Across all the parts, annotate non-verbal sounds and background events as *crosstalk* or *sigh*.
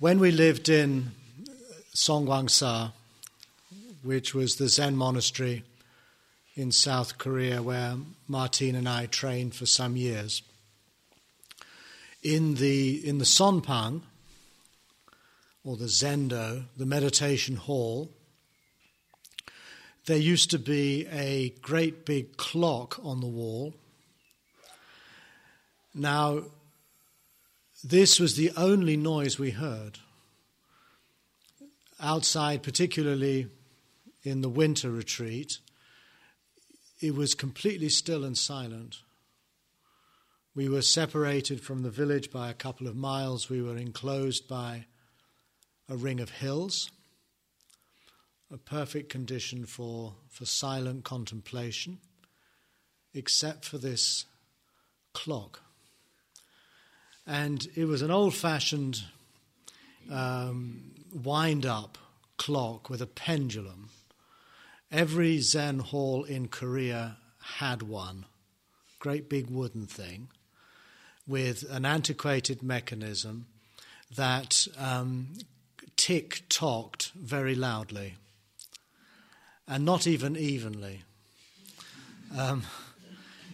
When we lived in Songgwangsa, which was the Zen monastery in South Korea where Martine and I trained for some years, in the, in the Sonpang, or the Zendo, the meditation hall, there used to be a great big clock on the wall. Now, this was the only noise we heard. Outside, particularly in the winter retreat, it was completely still and silent. We were separated from the village by a couple of miles. We were enclosed by a ring of hills, a perfect condition for, for silent contemplation, except for this clock. And it was an old fashioned um, wind up clock with a pendulum. Every Zen hall in Korea had one, great big wooden thing, with an antiquated mechanism that um, tick tocked very loudly and not even evenly. Um,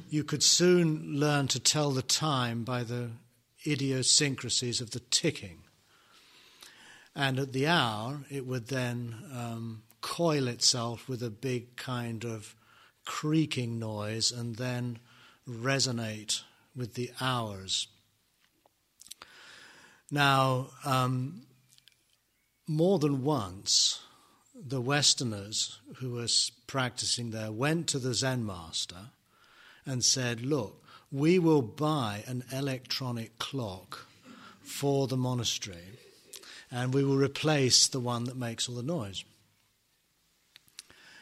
you could soon learn to tell the time by the idiosyncrasies of the ticking. And at the hour, it would then um, coil itself with a big kind of creaking noise and then resonate with the hours. Now, um, more than once, the Westerners who were practicing there went to the Zen master and said, Look, we will buy an electronic clock for the monastery and we will replace the one that makes all the noise.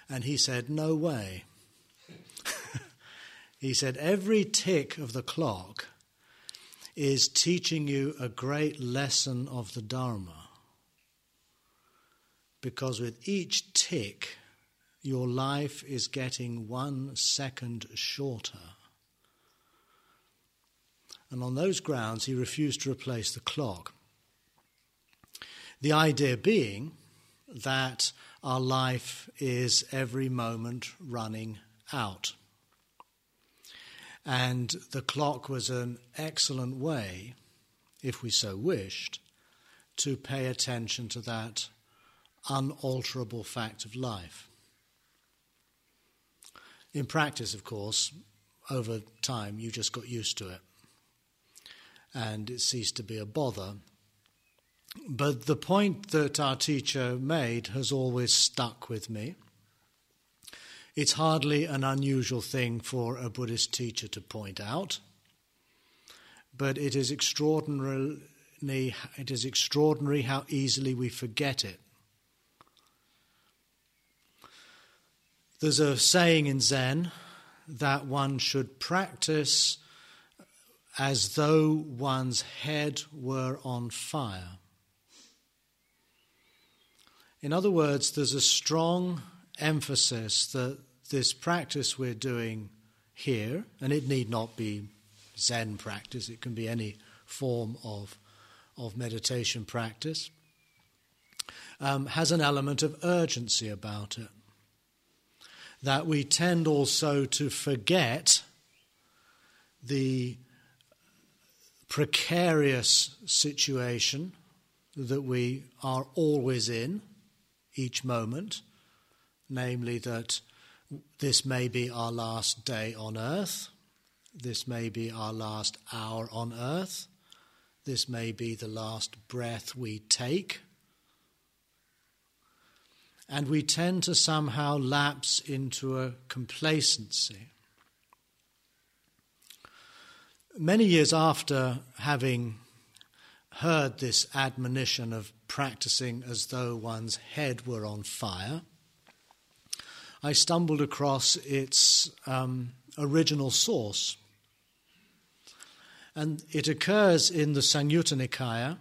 And he said, No way. *laughs* he said, Every tick of the clock is teaching you a great lesson of the Dharma. Because with each tick, your life is getting one second shorter. And on those grounds, he refused to replace the clock. The idea being that our life is every moment running out. And the clock was an excellent way, if we so wished, to pay attention to that unalterable fact of life. In practice, of course, over time, you just got used to it and it ceased to be a bother. But the point that our teacher made has always stuck with me. It's hardly an unusual thing for a Buddhist teacher to point out, but it is extraordinary, it is extraordinary how easily we forget it. There's a saying in Zen that one should practice as though one's head were on fire. In other words, there's a strong emphasis that this practice we're doing here, and it need not be Zen practice, it can be any form of, of meditation practice, um, has an element of urgency about it. That we tend also to forget the precarious situation that we are always in each moment, namely that this may be our last day on earth, this may be our last hour on earth, this may be the last breath we take. And we tend to somehow lapse into a complacency many years after having heard this admonition of practicing as though one's head were on fire, I stumbled across its um, original source. And it occurs in the Samyutta Nikaya,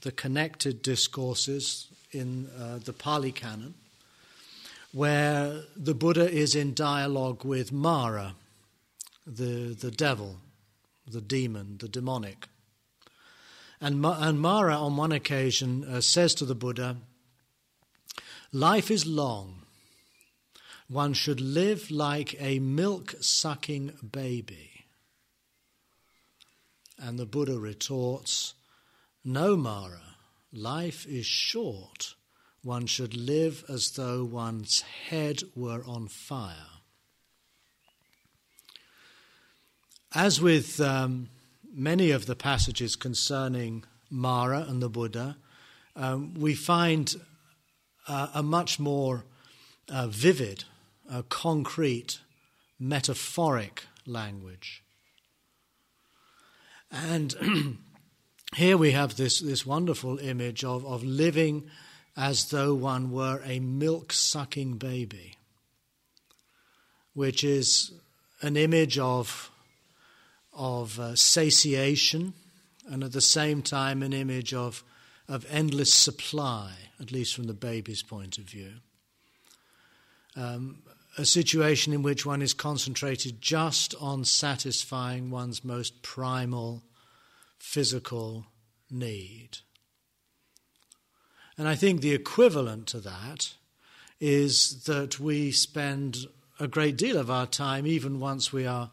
the connected discourses in uh, the Pali Canon, where the Buddha is in dialogue with Mara, the, the devil, the demon, the demonic. And, and Mara, on one occasion, uh, says to the Buddha, Life is long. One should live like a milk sucking baby. And the Buddha retorts, No, Mara, life is short. One should live as though one's head were on fire. As with um, many of the passages concerning Mara and the Buddha, um, we find uh, a much more uh, vivid, uh, concrete, metaphoric language. And *clears throat* here we have this, this wonderful image of, of living as though one were a milk sucking baby, which is an image of, of uh, satiation and at the same time an image of, of endless supply, at least from the baby's point of view. Um, a situation in which one is concentrated just on satisfying one's most primal physical need. And I think the equivalent to that is that we spend a great deal of our time, even once we are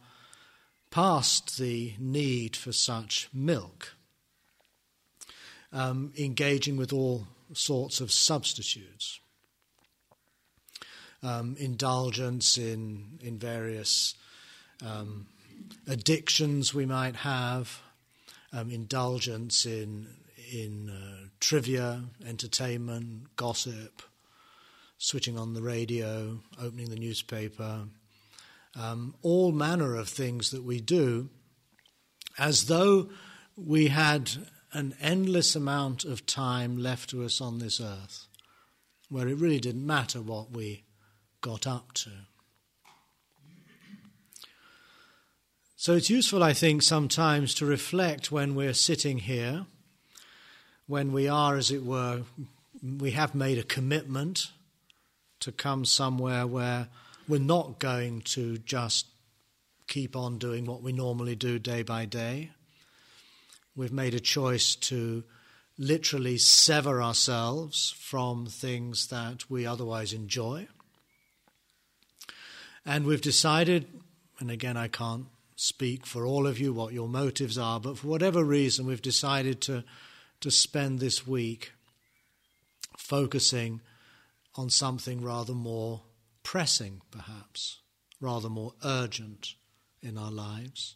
past the need for such milk, um, engaging with all sorts of substitutes. Um, indulgence in, in various um, addictions we might have, um, indulgence in in uh, trivia, entertainment, gossip, switching on the radio, opening the newspaper, um, all manner of things that we do, as though we had an endless amount of time left to us on this earth, where it really didn't matter what we got up to. So it's useful, I think, sometimes to reflect when we're sitting here when we are, as it were, we have made a commitment to come somewhere where we're not going to just keep on doing what we normally do day by day. We've made a choice to literally sever ourselves from things that we otherwise enjoy. And we've decided, and again, I can't speak for all of you what your motives are, but for whatever reason, we've decided to to spend this week focusing on something rather more pressing, perhaps, rather more urgent in our lives.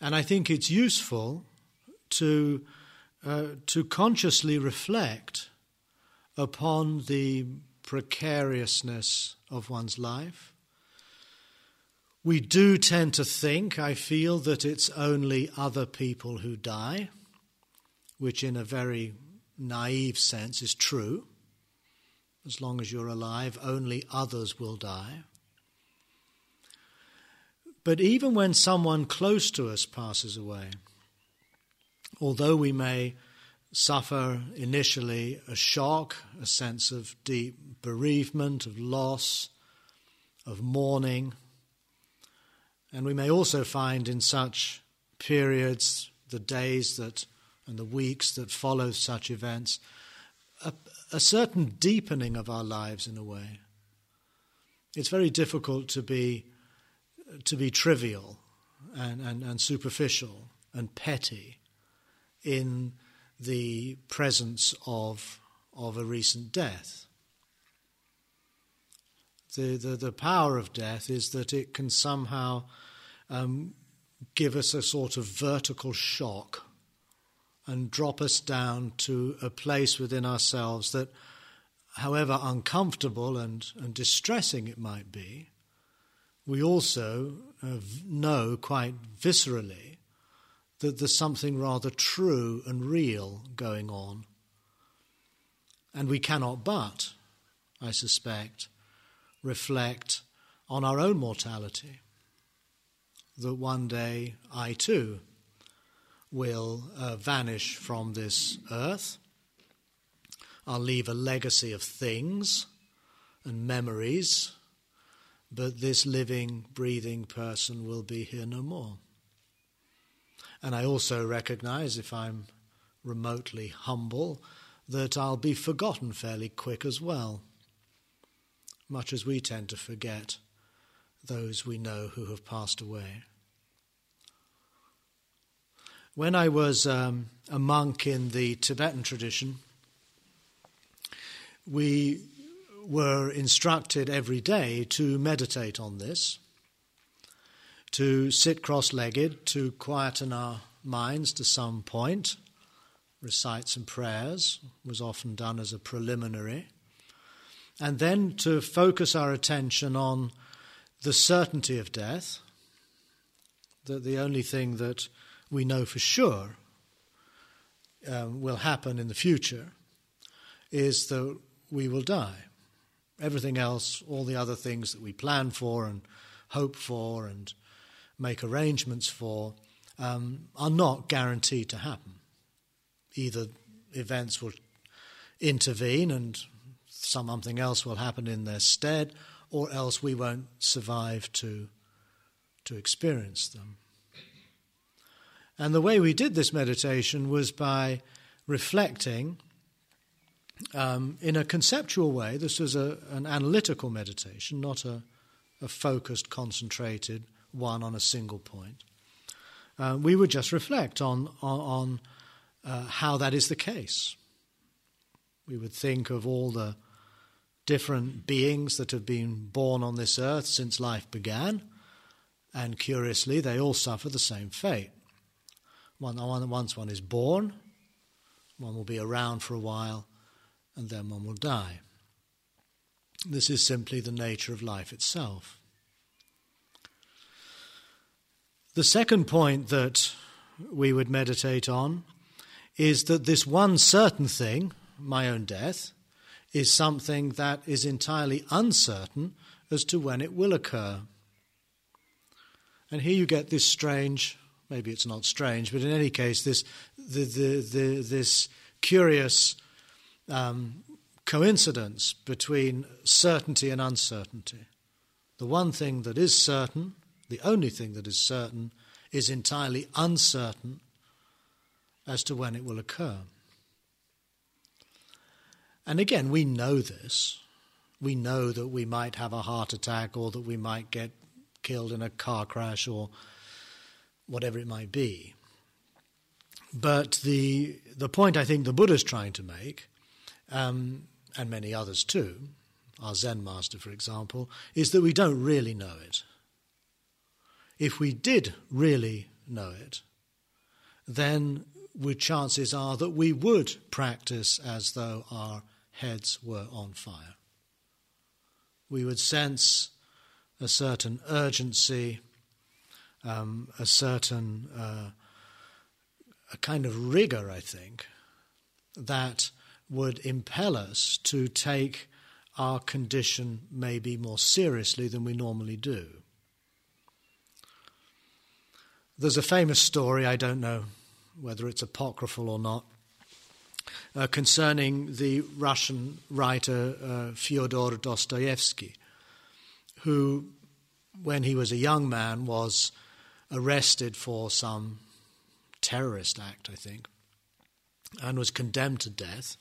And I think it's useful to, uh, to consciously reflect upon the precariousness of one's life. We do tend to think, I feel, that it's only other people who die which in a very naive sense is true. As long as you're alive, only others will die. But even when someone close to us passes away, although we may suffer initially a shock, a sense of deep bereavement, of loss, of mourning, and we may also find in such periods the days that and the weeks that follow such events, a, a certain deepening of our lives in a way. It's very difficult to be, to be trivial and, and, and superficial and petty in the presence of, of a recent death. The, the, the power of death is that it can somehow um, give us a sort of vertical shock and drop us down to a place within ourselves that, however uncomfortable and, and distressing it might be, we also uh, know quite viscerally that there's something rather true and real going on. And we cannot but, I suspect, reflect on our own mortality. That one day I too will uh, vanish from this earth. I'll leave a legacy of things and memories, but this living, breathing person will be here no more. And I also recognize, if I'm remotely humble that I'll be forgotten fairly quick as well, much as we tend to forget those we know who have passed away. When I was um, a monk in the Tibetan tradition, we were instructed every day to meditate on this, to sit cross legged, to quieten our minds to some point, recite some prayers, was often done as a preliminary, and then to focus our attention on the certainty of death, that the only thing that we know for sure um, will happen in the future is that we will die. Everything else, all the other things that we plan for and hope for and make arrangements for, um, are not guaranteed to happen. Either events will intervene and something else will happen in their stead, or else we won't survive to, to experience them. And the way we did this meditation was by reflecting um, in a conceptual way. This was a, an analytical meditation, not a, a focused, concentrated one on a single point. Uh, we would just reflect on, on, on uh, how that is the case. We would think of all the different beings that have been born on this earth since life began, and curiously, they all suffer the same fate. One, once one is born, one will be around for a while, and then one will die. This is simply the nature of life itself. The second point that we would meditate on is that this one certain thing, my own death, is something that is entirely uncertain as to when it will occur. And here you get this strange, maybe it's not strange, but in any case, this, the, the, the, this curious um, coincidence between certainty and uncertainty. The one thing that is certain, the only thing that is certain, is entirely uncertain as to when it will occur. And again, we know this. We know that we might have a heart attack or that we might get killed in a car crash or whatever it might be. But the, the point I think the Buddha is trying to make, um, and many others too, our Zen master, for example, is that we don't really know it. If we did really know it, then would chances are that we would practice as though our heads were on fire. We would sense a certain urgency, um, a certain uh, a kind of rigor, I think, that would impel us to take our condition maybe more seriously than we normally do. There's a famous story, I don't know whether it's apocryphal or not, uh, concerning the Russian writer uh, Fyodor Dostoevsky, who, when he was a young man, was arrested for some terrorist act, I think, and was condemned to death.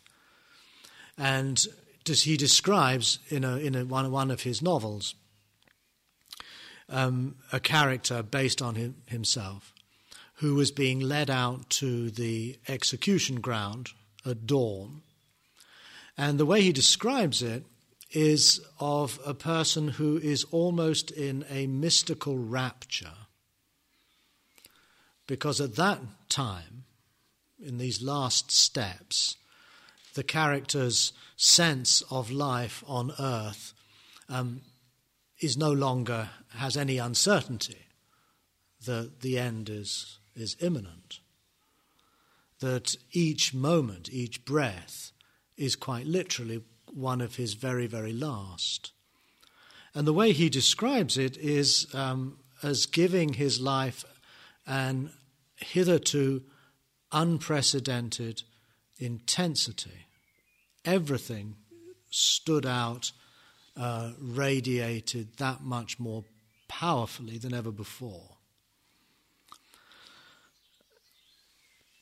And he describes in, a, in a, one, one of his novels um, a character based on him, himself who was being led out to the execution ground at dawn. And the way he describes it is of a person who is almost in a mystical rapture. Because at that time, in these last steps, the character's sense of life on earth um, is no longer has any uncertainty that the end is is imminent. That each moment, each breath, is quite literally one of his very, very last. And the way he describes it is um, as giving his life an hitherto unprecedented intensity. Everything stood out, uh, radiated that much more powerfully than ever before.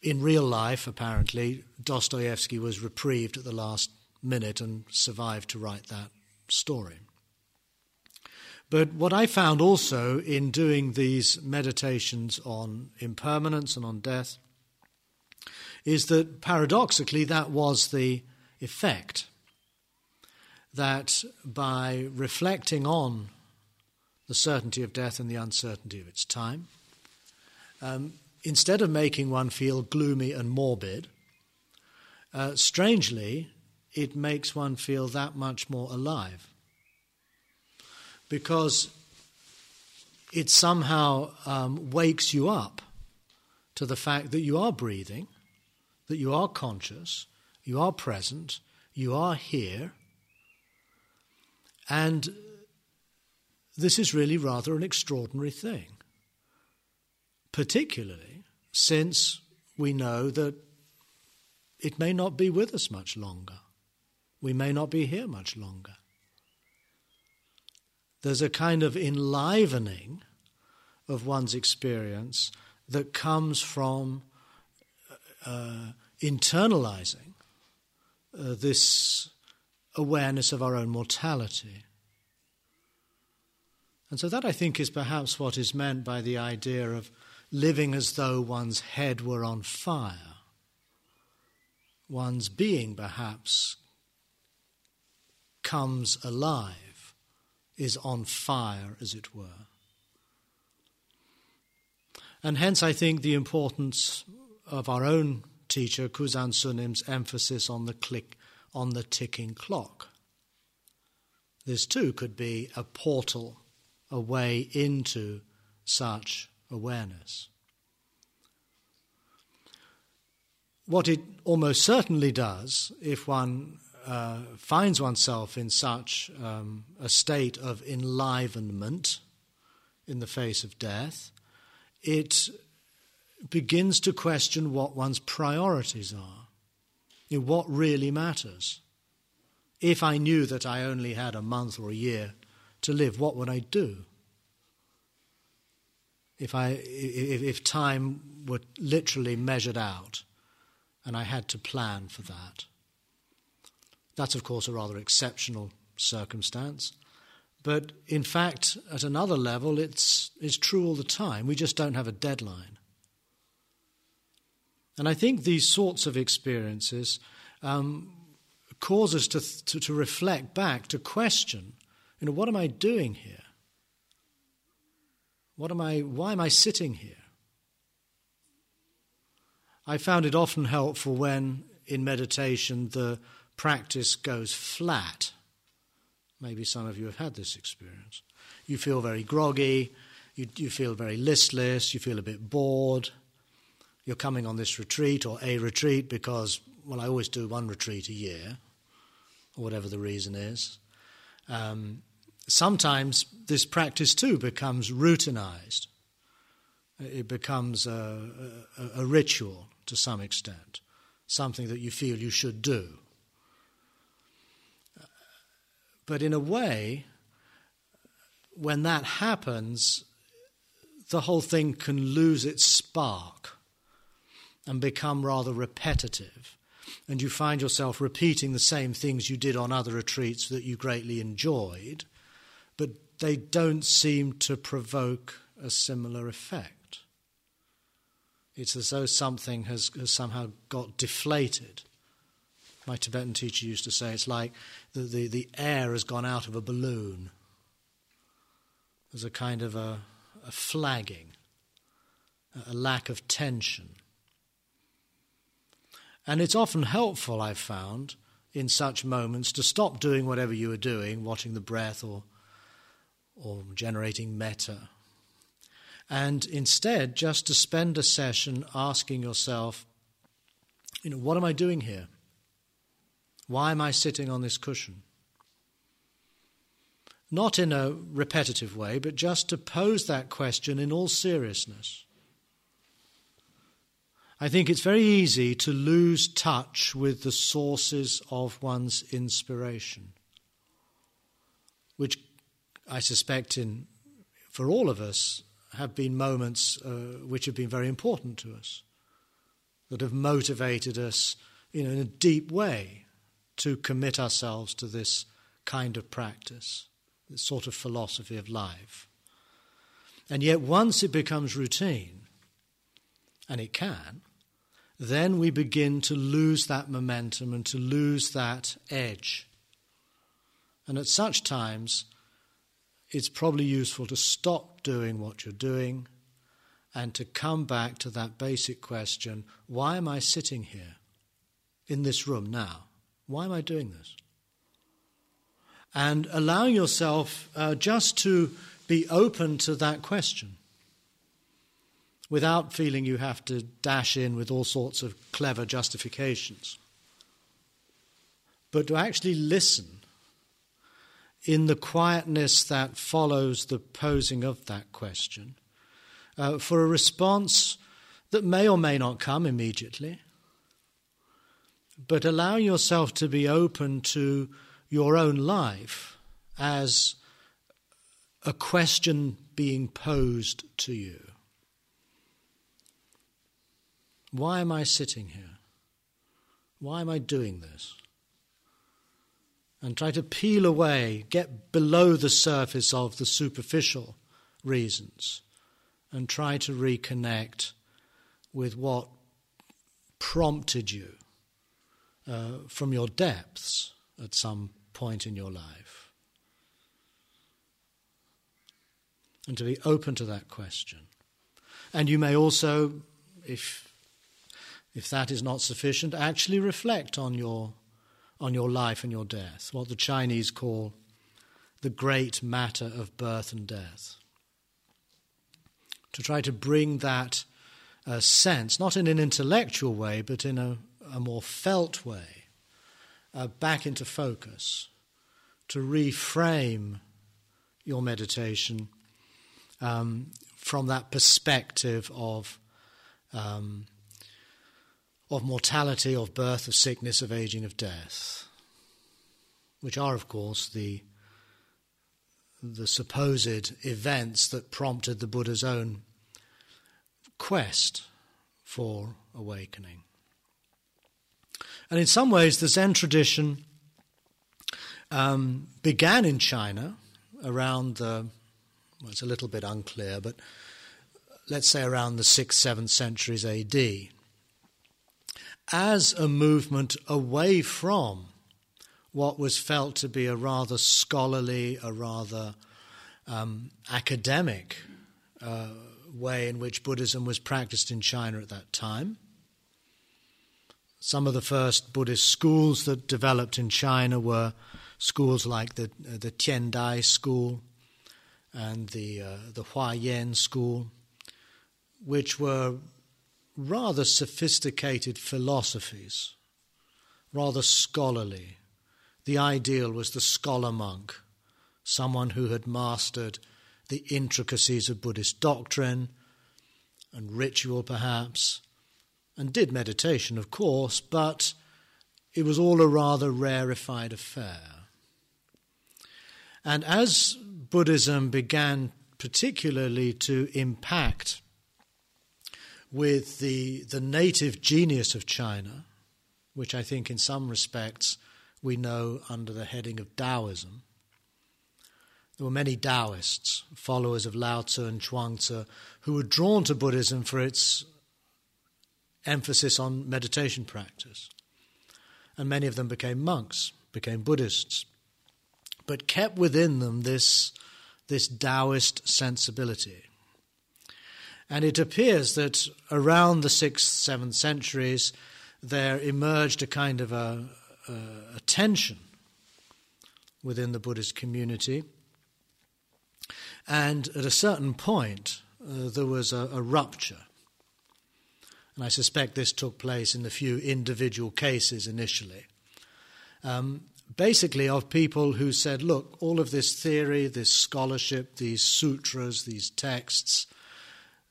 in real life, apparently, Dostoevsky was reprieved at the last minute and survived to write that story. But what I found also in doing these meditations on impermanence and on death is that paradoxically that was the effect. That by reflecting on the certainty of death and the uncertainty of its time, um, instead of making one feel gloomy and morbid, uh, strangely, it makes one feel that much more alive because it somehow um, wakes you up to the fact that you are breathing, that you are conscious, you are present, you are here, and this is really rather an extraordinary thing, particularly since we know that it may not be with us much longer. We may not be here much longer there's a kind of enlivening of one's experience that comes from uh, internalizing uh, this awareness of our own mortality. And so, that I think is perhaps what is meant by the idea of living as though one's head were on fire. One's being, perhaps, comes alive is on fire, as it were. And hence, I think the importance of our own teacher, Kusan Sunim's emphasis on the click, on the ticking clock. This too could be a portal, a way into such awareness. What it almost certainly does, if one uh, finds oneself in such um, a state of enlivenment in the face of death, it begins to question what one's priorities are, you know, what really matters. If I knew that I only had a month or a year to live, what would I do? If, I, if, if time were literally measured out and I had to plan for that. That's, of course, a rather exceptional circumstance. But in fact, at another level, it's, it's true all the time. We just don't have a deadline. And I think these sorts of experiences um, cause us to, to, to reflect back, to question, you know, what am I doing here? What am I, why am I sitting here? I found it often helpful when, in meditation, the practice goes flat. Maybe some of you have had this experience. You feel very groggy, you, you feel very listless, you feel a bit bored. You're coming on this retreat or a retreat because, well, I always do one retreat a year, or whatever the reason is. Um, sometimes this practice too becomes routinized. It becomes a, a, a, ritual to some extent, something that you feel you should do. But in a way, when that happens, the whole thing can lose its spark and become rather repetitive. And you find yourself repeating the same things you did on other retreats that you greatly enjoyed, but they don't seem to provoke a similar effect. It's as though something has, has somehow got deflated my Tibetan teacher used to say it's like the, the, the air has gone out of a balloon. There's a kind of a, a flagging, a lack of tension. And it's often helpful, I've found, in such moments to stop doing whatever you are doing, watching the breath or, or generating metta, and instead just to spend a session asking yourself, you know, what am I doing here? Why am I sitting on this cushion? Not in a repetitive way, but just to pose that question in all seriousness. I think it's very easy to lose touch with the sources of one's inspiration, which I suspect in, for all of us have been moments uh, which have been very important to us. that have motivated us you know, in a deep way to commit ourselves to this kind of practice, this sort of philosophy of life. And yet, once it becomes routine, and it can, then we begin to lose that momentum and to lose that edge. And at such times, it's probably useful to stop doing what you're doing and to come back to that basic question why am I sitting here in this room now? Why am I doing this? And allowing yourself uh, just to be open to that question without feeling you have to dash in with all sorts of clever justifications, but to actually listen in the quietness that follows the posing of that question uh, for a response that may or may not come immediately, but allow yourself to be open to your own life as a question being posed to you. Why am I sitting here? Why am I doing this? And try to peel away, get below the surface of the superficial reasons, and try to reconnect with what prompted you uh, from your depths at some point in your life. And to be open to that question. And you may also, if, if that is not sufficient, actually reflect on your, on your life and your death, what the Chinese call the great matter of birth and death. To try to bring that uh, sense, not in an intellectual way, but in a, a more felt way, uh, back into focus, to reframe your meditation um, from that perspective of um, of mortality, of birth, of sickness, of aging, of death, which are, of course, the the supposed events that prompted the Buddha's own quest for awakening. And in some ways, the Zen tradition um, began in China around the, well, it's a little bit unclear, but let's say around the 6th, 7th centuries AD, as a movement away from what was felt to be a rather scholarly, a rather um, academic uh, way in which Buddhism was practiced in China at that time. Some of the first Buddhist schools that developed in China were schools like the uh, the Tiantai school and the uh, the Huayan school, which were rather sophisticated philosophies, rather scholarly. The ideal was the scholar monk, someone who had mastered the intricacies of Buddhist doctrine and ritual, perhaps, and did meditation, of course, but it was all a rather rarefied affair. And as Buddhism began particularly to impact with the, the native genius of China, which I think in some respects we know under the heading of Taoism, there were many Taoists, followers of Lao Tzu and Chuang-Tzu, who were drawn to Buddhism for its emphasis on meditation practice. And many of them became monks, became Buddhists, but kept within them this, this Taoist sensibility. And it appears that around the 6th, 7th centuries, there emerged a kind of a, a, a tension within the Buddhist community. And at a certain point, uh, there was a, a rupture and I suspect this took place in the few individual cases initially. Um, basically, of people who said, look, all of this theory, this scholarship, these sutras, these texts,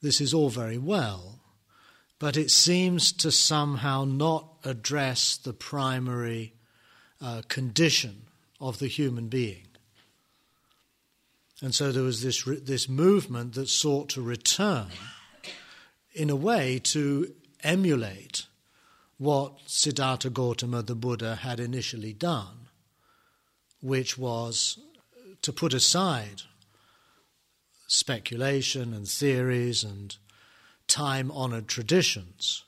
this is all very well, but it seems to somehow not address the primary uh, condition of the human being. And so there was this, this movement that sought to return in a way to emulate what Siddhartha Gautama, the Buddha, had initially done, which was to put aside speculation and theories and time honored traditions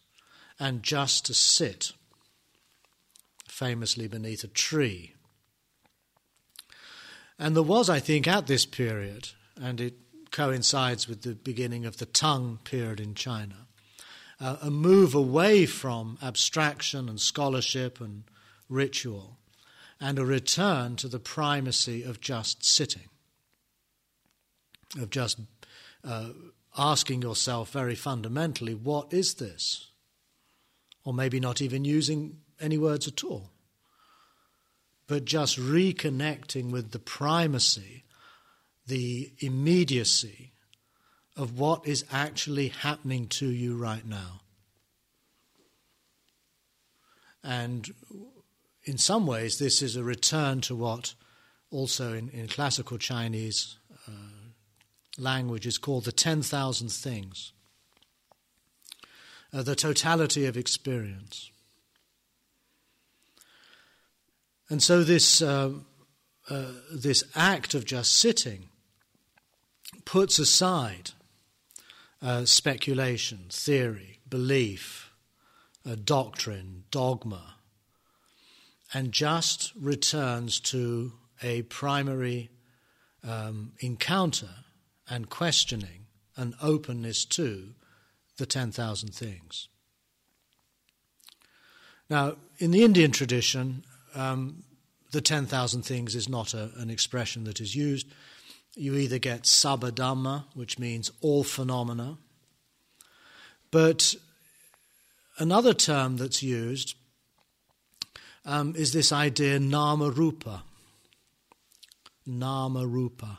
and just to sit famously beneath a tree. And there was, I think, at this period, and it coincides with the beginning of the Tang period in China, uh, a move away from abstraction and scholarship and ritual, and a return to the primacy of just sitting, of just uh, asking yourself very fundamentally, what is this? Or maybe not even using any words at all, but just reconnecting with the primacy, the immediacy of what is actually happening to you right now. And in some ways, this is a return to what also in, in classical Chinese uh, language is called the 10,000 things, uh, the totality of experience. And so, this, uh, uh this act of just sitting puts aside uh, speculation, theory, belief, doctrine, dogma, and just returns to a primary um, encounter and questioning and openness to the 10,000 things. Now, in the Indian tradition, um, the 10,000 things is not a, an expression that is used you either get sabadhamma, which means all phenomena, but another term that's used um, is this idea nama rupa. Nama rupa.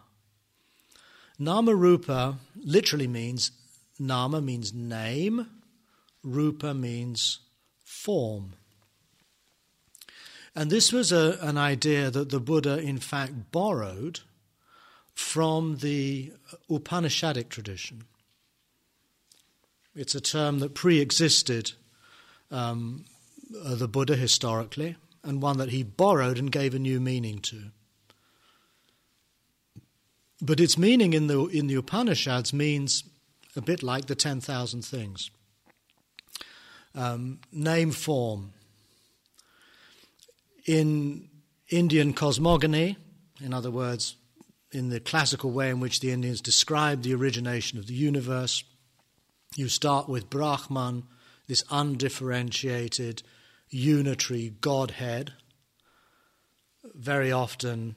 Nama rupa literally means nama means name, rupa means form. And this was a, an idea that the Buddha, in fact, borrowed from the Upanishadic tradition. It's a term that pre existed um, uh, the Buddha historically, and one that he borrowed and gave a new meaning to. But its meaning in the, in the Upanishads means a bit like the 10,000 things um, name form. In Indian cosmogony, in other words, in the classical way in which the Indians describe the origination of the universe. You start with Brahman, this undifferentiated, unitary Godhead, very often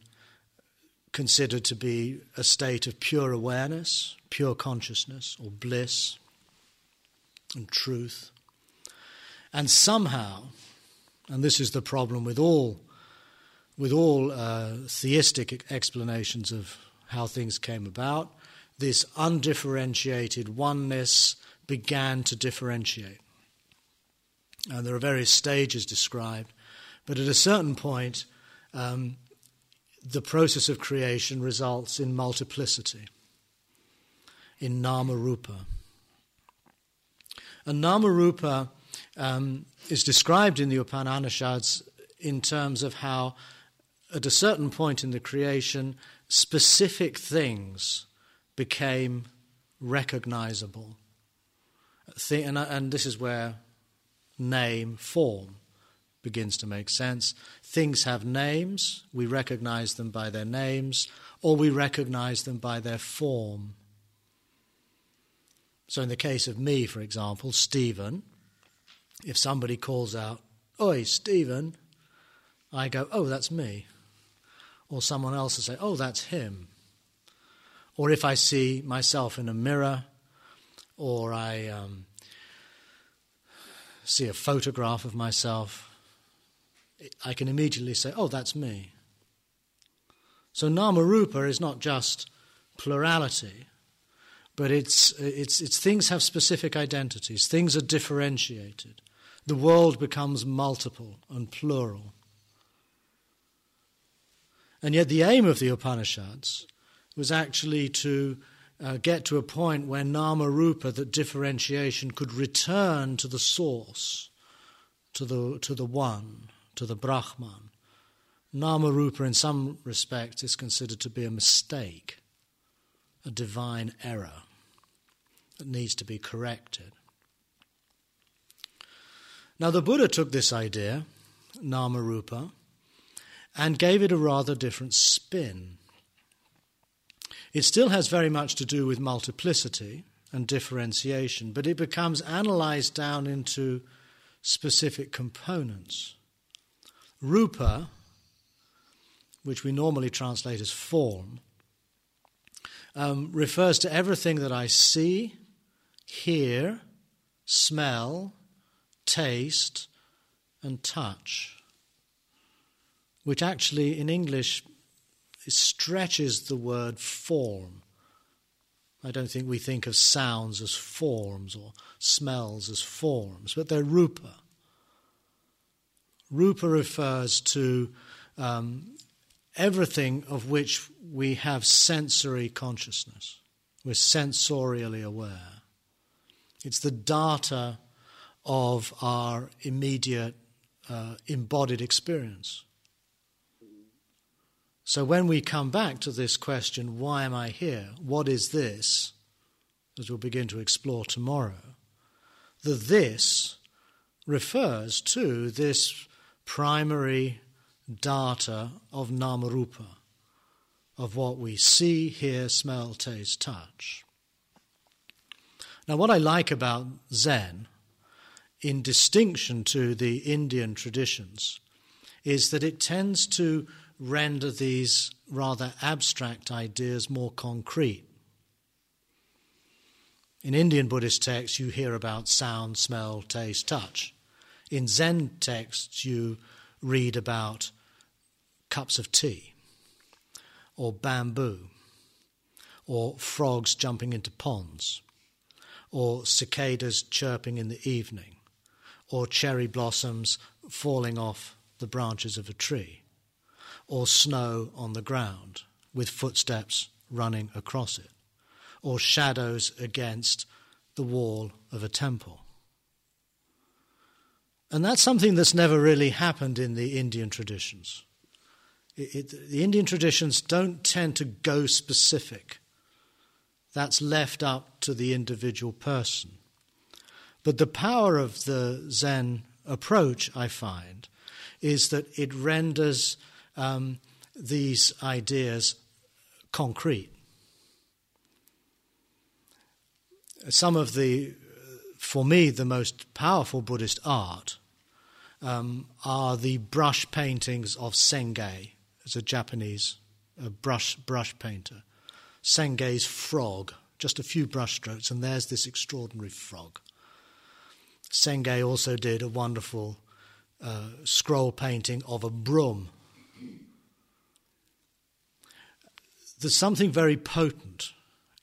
considered to be a state of pure awareness, pure consciousness, or bliss and truth. And somehow, and this is the problem with all with all uh, theistic explanations of how things came about, this undifferentiated oneness began to differentiate. And there are various stages described, but at a certain point, um, the process of creation results in multiplicity, in nama rupa. And nama rupa um, is described in the Upanishads in terms of how at a certain point in the creation, specific things became recognizable. Uh, and this is where name, form begins to make sense. Things have names, we recognize them by their names, or we recognize them by their form. So, in the case of me, for example, Stephen, if somebody calls out, Oi, Stephen, I go, Oh, that's me or someone else will say, oh, that's him. Or if I see myself in a mirror, or I um, see a photograph of myself, I can immediately say, oh, that's me. So Namarupa is not just plurality, but it's, it's, it's things have specific identities, things are differentiated. The world becomes multiple and plural. And yet, the aim of the Upanishads was actually to uh, get to a point where nama rupa, that differentiation, could return to the source, to the, to the One, to the Brahman. Namarupa, in some respects, is considered to be a mistake, a divine error that needs to be corrected. Now, the Buddha took this idea, Namarupa, and gave it a rather different spin. It still has very much to do with multiplicity and differentiation, but it becomes analyzed down into specific components. Rupa, which we normally translate as form, um, refers to everything that I see, hear, smell, taste, and touch, which actually in English stretches the word form. I don't think we think of sounds as forms or smells as forms, but they're rupa. Rupa refers to um, everything of which we have sensory consciousness. We're sensorially aware. It's the data of our immediate uh, embodied experience. So when we come back to this question, why am I here? What is this? As we'll begin to explore tomorrow, the this refers to this primary data of namarupa, of what we see, hear, smell, taste, touch. Now, what I like about Zen, in distinction to the Indian traditions, is that it tends to render these rather abstract ideas more concrete. In Indian Buddhist texts, you hear about sound, smell, taste, touch. In Zen texts, you read about cups of tea, or bamboo, or frogs jumping into ponds, or cicadas chirping in the evening, or cherry blossoms falling off the branches of a tree or snow on the ground with footsteps running across it, or shadows against the wall of a temple. And that's something that's never really happened in the Indian traditions. It, it, the Indian traditions don't tend to go specific. That's left up to the individual person. But the power of the Zen approach, I find, is that it renders um, these ideas concrete. Some of the, for me, the most powerful Buddhist art um, are the brush paintings of Sengai, as a Japanese a brush, brush painter. Sengai's frog, just a few brushstrokes, and there's this extraordinary frog. Sengai also did a wonderful uh, scroll painting of a broom there's something very potent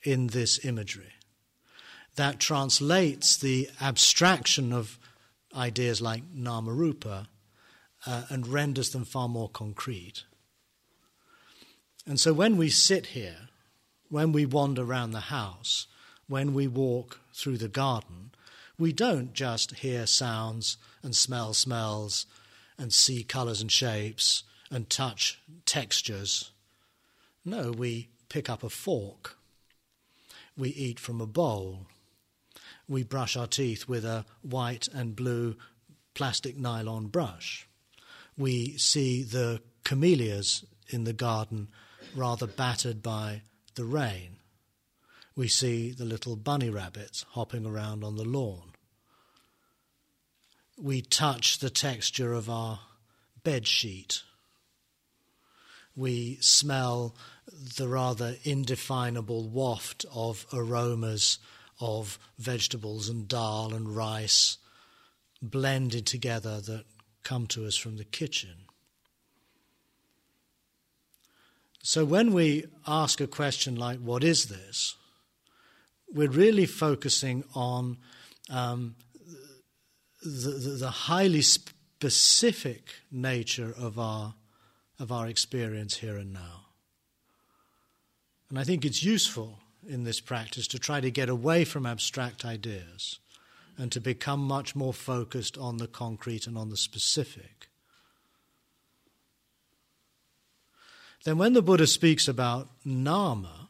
in this imagery that translates the abstraction of ideas like namarupa uh, and renders them far more concrete. And so when we sit here, when we wander around the house, when we walk through the garden, we don't just hear sounds and smell smells and see colours and shapes and touch textures no, we pick up a fork. We eat from a bowl. We brush our teeth with a white and blue plastic nylon brush. We see the camellias in the garden rather battered by the rain. We see the little bunny rabbits hopping around on the lawn. We touch the texture of our bed sheet we smell the rather indefinable waft of aromas of vegetables and dal and rice blended together that come to us from the kitchen. So when we ask a question like, What is this? we're really focusing on um, the, the, the highly specific nature of our of our experience here and now. And I think it's useful in this practice to try to get away from abstract ideas and to become much more focused on the concrete and on the specific. Then, when the Buddha speaks about nama,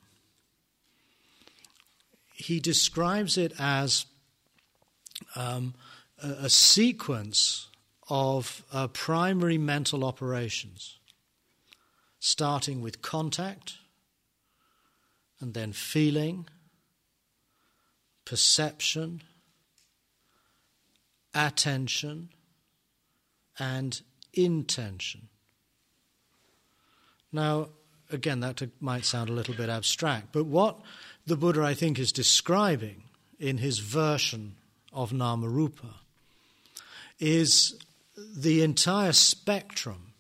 he describes it as um, a, a, sequence of uh, primary mental operations, starting with contact, and then feeling, perception, attention, and intention. Now, again, that might sound a little bit abstract, but what the Buddha, I think, is describing in his version of Namarupa is the entire spectrum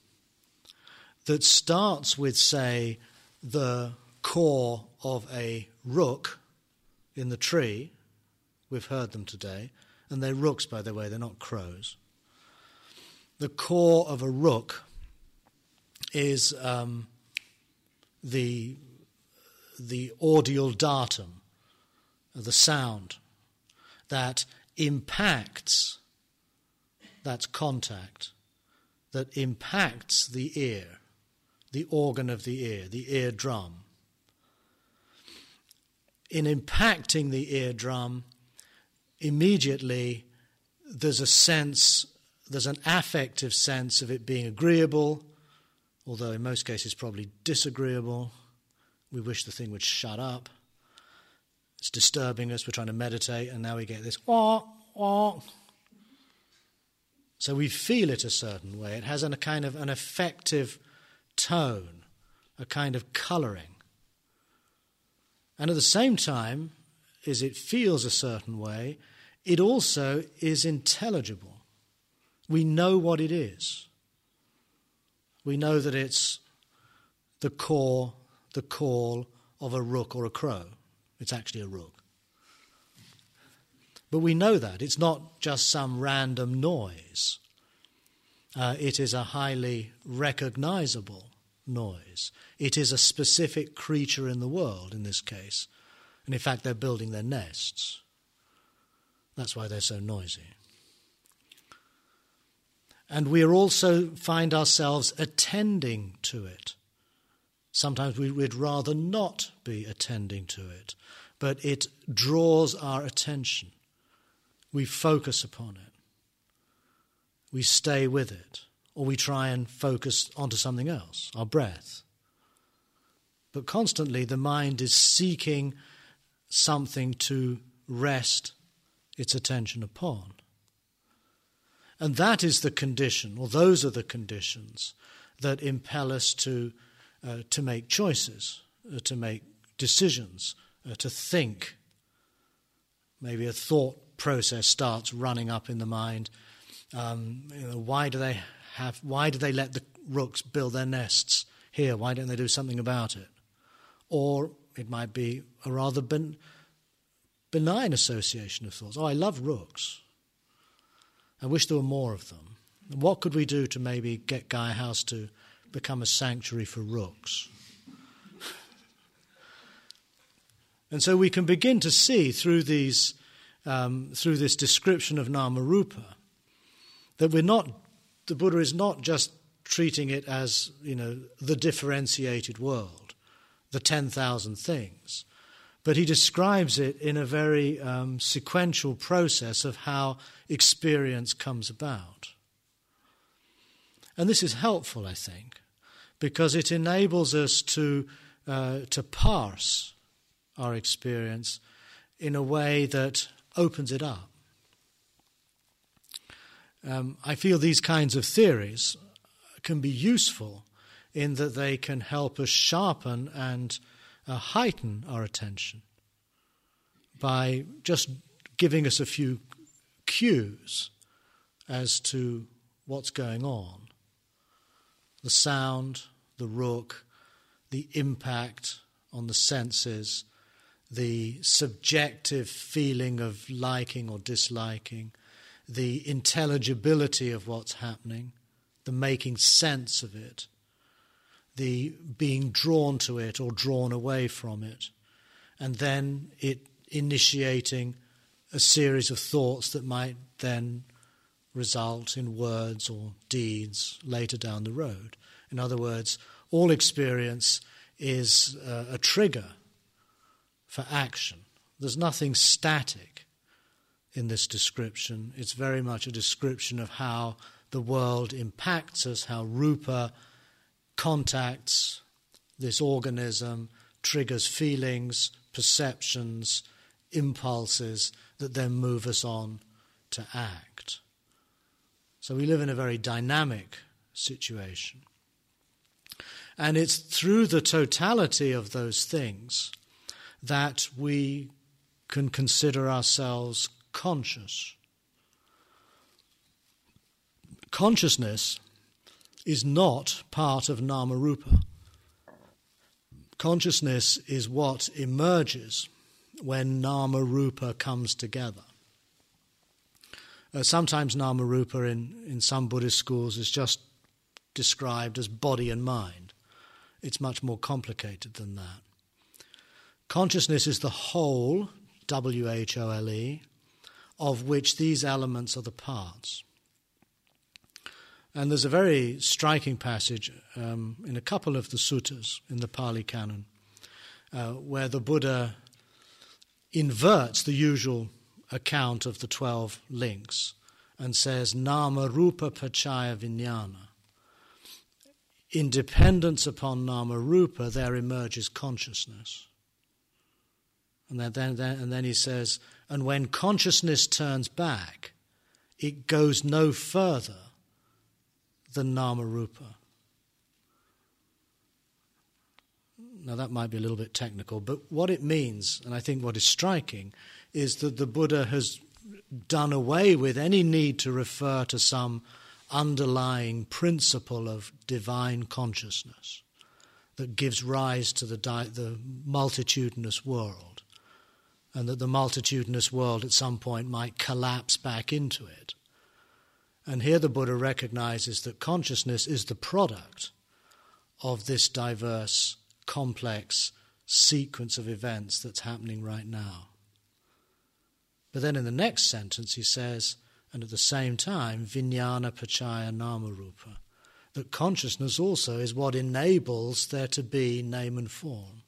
that starts with, say, the caw of a rook in the tree. We've heard them today. And they're rooks, by the way, they're not crows. The caw of a rook is um, the, the audial datum, the sound that impacts, that's contact, that impacts the ear, the organ of the ear, the eardrum. In impacting the eardrum, immediately there's a sense, there's an affective sense of it being agreeable, although in most cases probably disagreeable. We wish the thing would shut up. It's disturbing us. We're trying to meditate, and now we get this wah, wah. So we feel it a certain way. It has a kind of an affective tone, a kind of colouring. And at the same time, as it feels a certain way, it also is intelligible. We know what it is. We know that it's the caw, the call of a rook or a crow. It's actually a rook. But we know that. It's not just some random noise. Uh, it is a highly recognizable noise. It is a specific creature in the world, in this case. And in fact, they're building their nests. That's why they're so noisy. And we also find ourselves attending to it. Sometimes we would rather not be attending to it, but it draws our attention. We focus upon it. We stay with it, or we try and focus onto something else, our breath. But constantly the mind is seeking something to rest its attention upon. And that is the condition, or those are the conditions that impel us to, uh, to make choices, uh, to make decisions, uh, to think. Maybe a thought process starts running up in the mind. Um, you know, why do they have? Why do they let the rooks build their nests here? Why don't they do something about it? Or it might be a rather ben, benign association of thoughts. Oh, I love rooks. I wish there were more of them. What could we do to maybe get Gaia House to become a sanctuary for rooks? *laughs* and so we can begin to see through these, um, through this description of Namarupa, that we're not. The Buddha is not just treating it as you know the differentiated world, the ten thousand things, but he describes it in a very um, sequential process of how experience comes about. And this is helpful, I think, because it enables us to, uh, to parse our experience in a way that opens it up. Um, I feel these kinds of theories can be useful in that they can help us sharpen and uh, heighten our attention by just giving us a few cues as to what's going on. The sound, the rook, the impact on the senses, the subjective feeling of liking or disliking, the intelligibility of what's happening, the making sense of it the being drawn to it or drawn away from it, and then it initiating a series of thoughts that might then result in words or deeds later down the road. In other words, all experience is uh, a trigger for action. There's nothing static in this description. It's very much a description of how the world impacts us, how Rupa contacts this organism, triggers feelings, perceptions, impulses that then move us on to act. So we live in a very dynamic situation. And it's through the totality of those things that we can consider ourselves conscious. Consciousness is not part of Nama Rupa. Consciousness is what emerges when Nama Rupa comes together. Uh, sometimes Nama Rupa in, in some Buddhist schools is just described as body and mind. It's much more complicated than that. Consciousness is the whole, W H O L E, of which these elements are the parts. And there's a very striking passage um, in a couple of the suttas in the Pali Canon uh, where the Buddha inverts the usual account of the 12 links and says, Nama Rupa Paccaya Vijnana. In dependence upon Nama Rupa, there emerges consciousness. And then, then, and then he says, and when consciousness turns back, it goes no further than Nama Rupa. Now, that might be a little bit technical, but what it means, and I think what is striking, is that the Buddha has done away with any need to refer to some underlying principle of divine consciousness that gives rise to the, di- the multitudinous world, and that the multitudinous world at some point might collapse back into it. And here the Buddha recognizes that consciousness is the product of this diverse complex sequence of events that's happening right now. But then in the next sentence he says, and at the same time, vijnana paccaya namarupa, that consciousness also is what enables there to be name and form.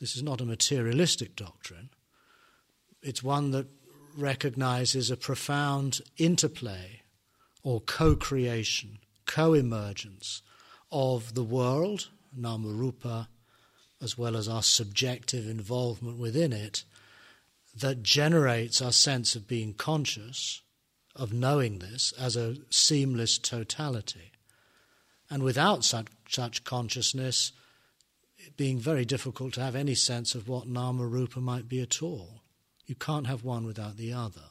This is not a materialistic doctrine. It's one that recognizes a profound interplay or co creation, co emergence of the world Namarupa, as well as our subjective involvement within it, that generates our sense of being conscious, of knowing this as a seamless totality. And without such, such consciousness, being very difficult to have any sense of what Nama Rupa might be at all. You can't have one without the other.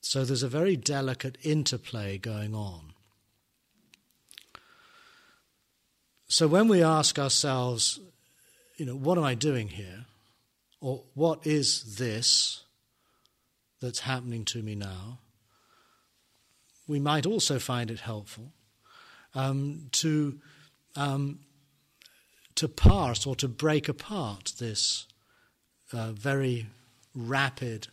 So there's a very delicate interplay going on. So when we ask ourselves, you know, what am I doing here? Or what is this that's happening to me now? We might also find it helpful um, to, um, to parse or to break apart this uh, very rapid,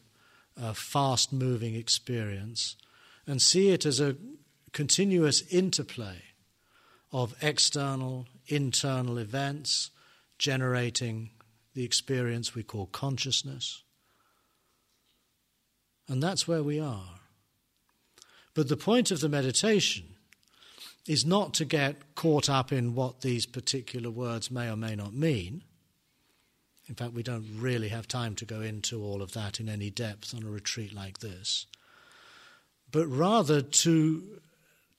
uh, fast moving experience and see it as a continuous interplay of external, internal events generating the experience we call consciousness. And that's where we are. But the point of the meditation is not to get caught up in what these particular words may or may not mean. In fact, we don't really have time to go into all of that in any depth on a retreat like this. But rather to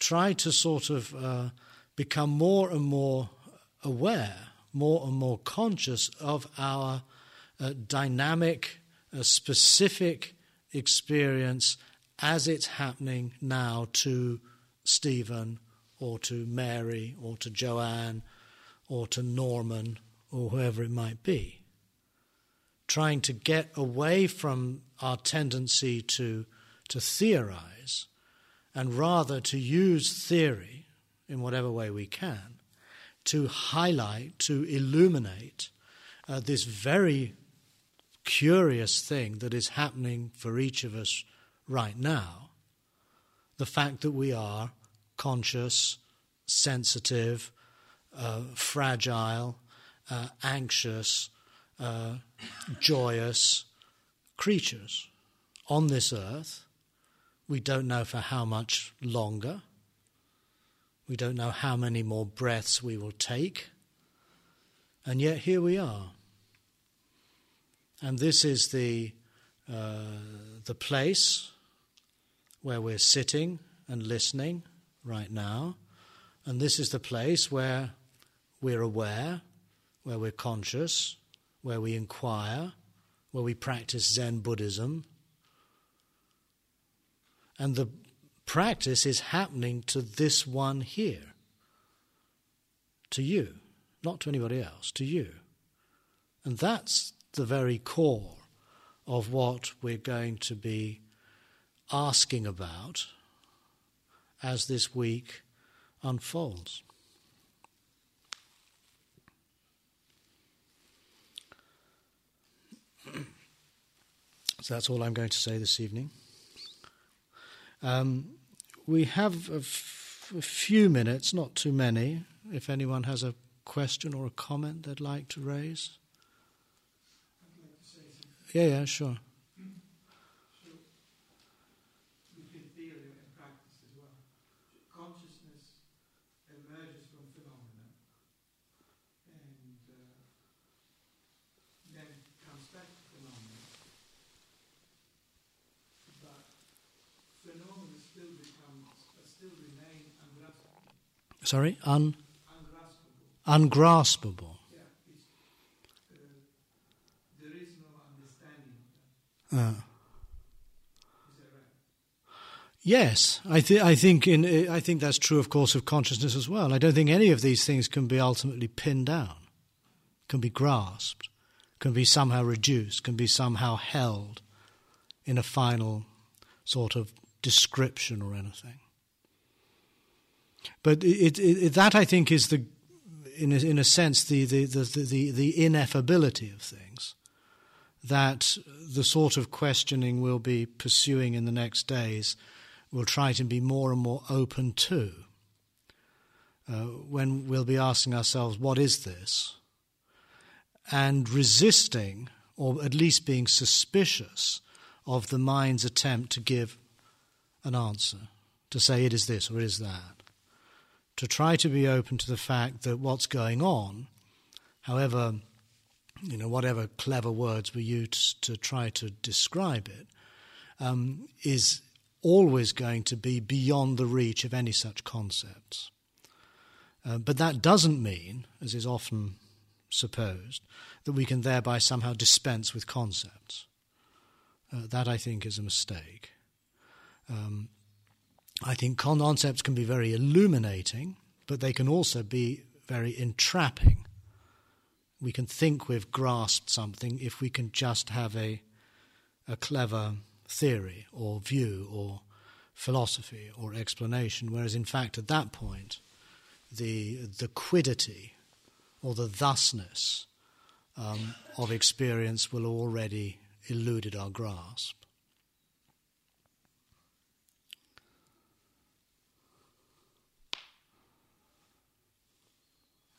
try to sort of uh, become more and more aware, more and more conscious of our uh, dynamic, uh, specific experience as it's happening now to Stephen or to Mary or to Joanne or to Norman or whoever it might be. Trying to get away from our tendency to, to theorize and rather to use theory in whatever way we can to highlight, to illuminate uh, this very curious thing that is happening for each of us right now the fact that we are conscious, sensitive, uh, fragile, uh, anxious, uh, joyous creatures on this earth. We don't know for how much longer. We don't know how many more breaths we will take. And yet here we are. And this is the, uh, the place where we're sitting and listening right now. And this is the place where we're aware, where we're conscious, where we inquire, where we practice Zen Buddhism. And the practice is happening to this one here, to you, not to anybody else, to you. And that's the very core of what we're going to be asking about as this week unfolds. So that's all I'm going to say this evening. Um, we have a, f- a few minutes, not too many, if anyone has a question or a comment they'd like to raise. Like to yeah, yeah, sure. Sorry? Un, ungraspable. Uh, yes, I, th- I think in, I think that's true, of course, of consciousness as well. I don't think any of these things can be ultimately pinned down, can be grasped, can be somehow reduced, can be somehow held in a final sort of description or anything. But it, it, that, I think, is the, in a, in a sense, the, the, the, the, the ineffability of things. That the sort of questioning we'll be pursuing in the next days will try to be more and more open to. Uh, when we'll be asking ourselves, what is this? And resisting, or at least being suspicious, of the mind's attempt to give an answer, to say it is this or it is that to try to be open to the fact that what's going on, however, you know, whatever clever words we use to try to describe it, um, is always going to be beyond the reach of any such concepts. Uh, but that doesn't mean, as is often supposed, that we can thereby somehow dispense with concepts. Uh, that, I think, is a mistake. Um, I think concepts can be very illuminating, but they can also be very entrapping. We can think we've grasped something if we can just have a, a clever theory or view or philosophy or explanation, whereas in fact at that point the, the quiddity or the thusness um, of experience will already eluded our grasp. Yes? I can understand um, practice for increased awareness, greater consciousness, a more easy, comfortable, peaceful way of being in life. But coming back to the beginning of your talk, I wonder if this is my last moment right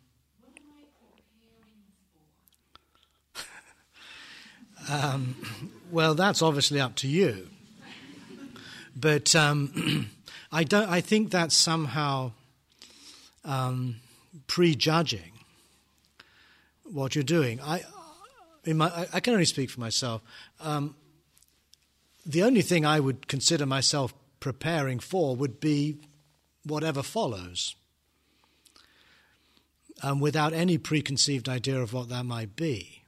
Um, well, that's obviously up to you. But um, *clears throat* I don't. I think that's somehow um, prejudging what you're doing. I, my, I can only speak for myself. Um, the only thing I would consider myself preparing for would be whatever follows, um, without any preconceived idea of what that might be.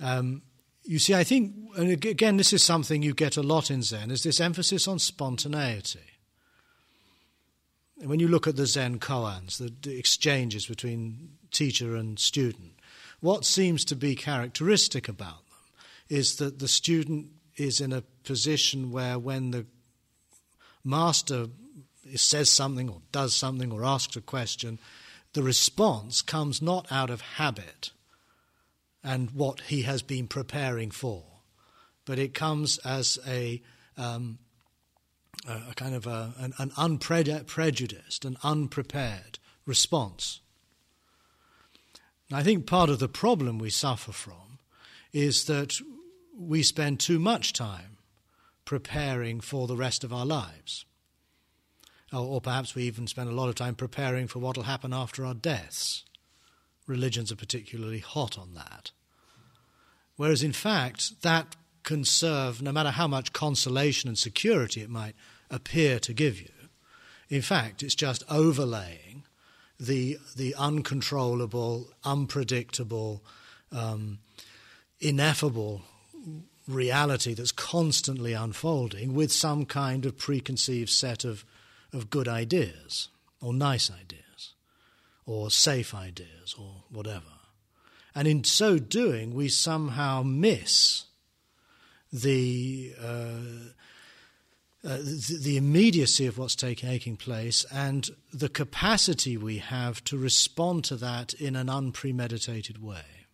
Um, you see, I think, and again, this is something you get a lot in Zen, is this emphasis on spontaneity. When you look at the Zen koans, the, the exchanges between teacher and student, what seems to be characteristic about them is that the student is in a position where when the master says something or does something or asks a question, the response comes not out of habit and what he has been preparing for, but it comes as a, um, a kind of a, an, an unprejudiced and unprepared response. I think part of the problem we suffer from is that we spend too much time preparing for the rest of our lives. Or, or perhaps we even spend a lot of time preparing for what will happen after our deaths. Religions are particularly hot on that. Whereas, in fact, that can serve, no matter how much consolation and security it might appear to give you, in fact, it's just overlaying the, the uncontrollable, unpredictable, um, ineffable reality that's constantly unfolding with some kind of preconceived set of, of good ideas or nice ideas or safe ideas or whatever. And in so doing, we somehow miss the, uh, uh, the, the, immediacy of what's taking place and the capacity we have to respond to that in an unpremeditated way.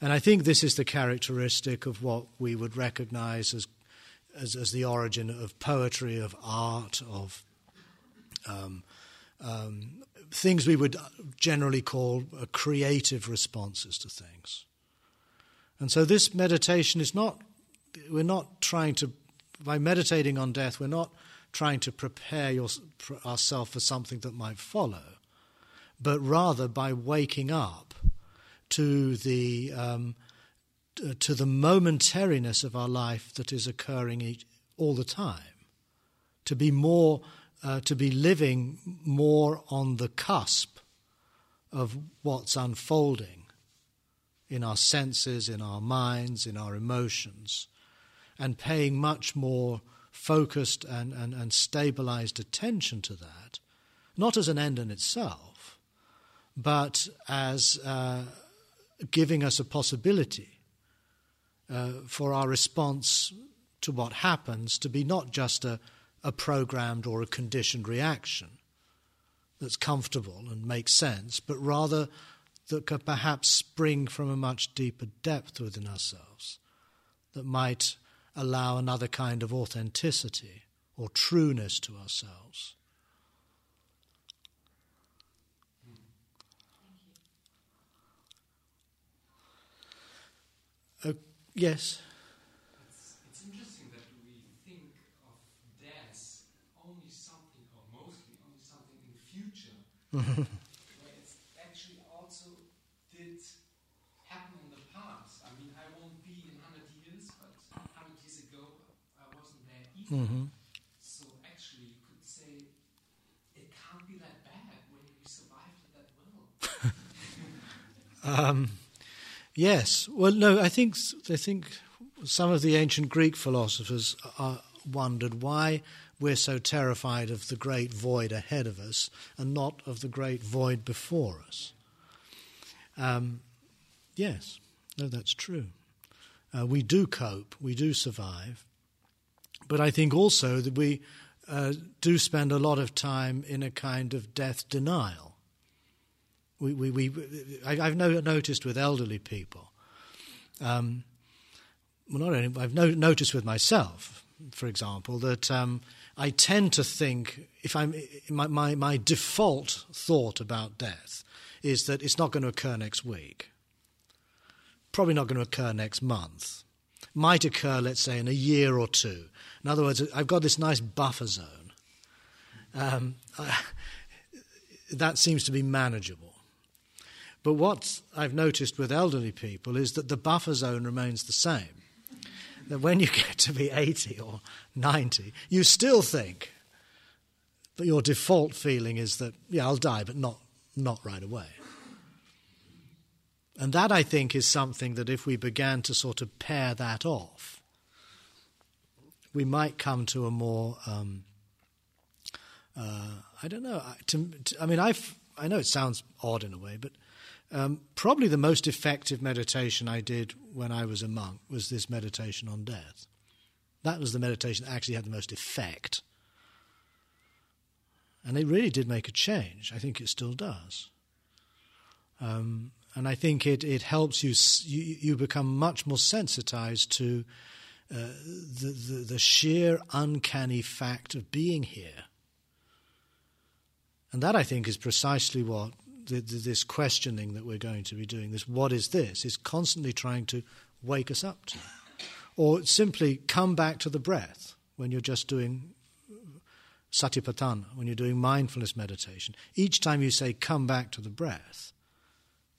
And I think this is the characteristic of what we would recognize as, as, as the origin of poetry, of art, of um, um, things we would generally call uh, creative responses to things. And so this meditation is not, we're not trying to, by meditating on death, we're not trying to prepare your, ourselves for something that might follow, but rather by waking up to the um, to the momentariness of our life that is occurring all the time, to be more uh, to be living more on the cusp of what's unfolding in our senses, in our minds, in our emotions, and paying much more focused and, and, and stabilized attention to that, not as an end in itself, but as uh, giving us a possibility uh, for our response to what happens to be not just a, a programmed or a conditioned reaction that's comfortable and makes sense, but rather that could perhaps spring from a much deeper depth within ourselves that might allow another kind of authenticity or trueness to ourselves. Uh, yes. It's, it's, interesting that we think of death only something, or mostly only something in the future, where it actually also did happen in the past. I mean, I won't be in 100 years, but 100 years ago, I wasn't there either. Mm-hmm. So actually, you could say it can't be that bad when we survived it that well. *laughs* um, Yes. Well, no, I think, I think some of the ancient Greek philosophers uh, wondered why we're so terrified of the great void ahead of us and not of the great void before us. Um, yes, no, that's true. Uh, we do cope, we do survive, but I think also that we uh, do spend a lot of time in a kind of death denial we, we, we, I, have no, noticed with elderly people, um, well, not only, I've no, noticed with myself, for example, that um, I tend to think, if I'm, my, my, my default thought about death is that it's not going to occur next week, probably not going to occur next month, might occur, let's say, in a year or two. In other words, I've got this nice buffer zone. Um, I, *laughs* that seems to be manageable. But what I've noticed with elderly people is that the buffer zone remains the same. That when you *laughs* get to be 80 or 90, you still think that your default feeling is that, yeah, I'll die, but not, not right away. And that, I think, is something that if we began to sort of pair that off, we might come to a more, um, uh, I don't know. To, to, I mean, I've, I know it sounds odd in a way, but um, probably the most effective meditation I did when I was a monk was this meditation on death. That was the meditation that actually had the most effect. And it really did make a change. I think it still does. Um, and I think it, it helps you, you, you become much more sensitized to uh, the, the, the sheer uncanny fact of being here. And that, I think, is precisely what the, this questioning that we're going to be doing, this what is this, is constantly trying to wake us up to. Or simply come back to the breath when you're just doing satipatthana, when you're doing mindfulness meditation. Each time you say, come back to the breath,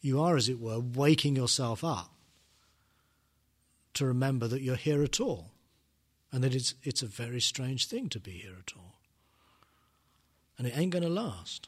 you are, as it were, waking yourself up to remember that you're here at all and that it's, it's a very strange thing to be here at all. And it ain't going to last.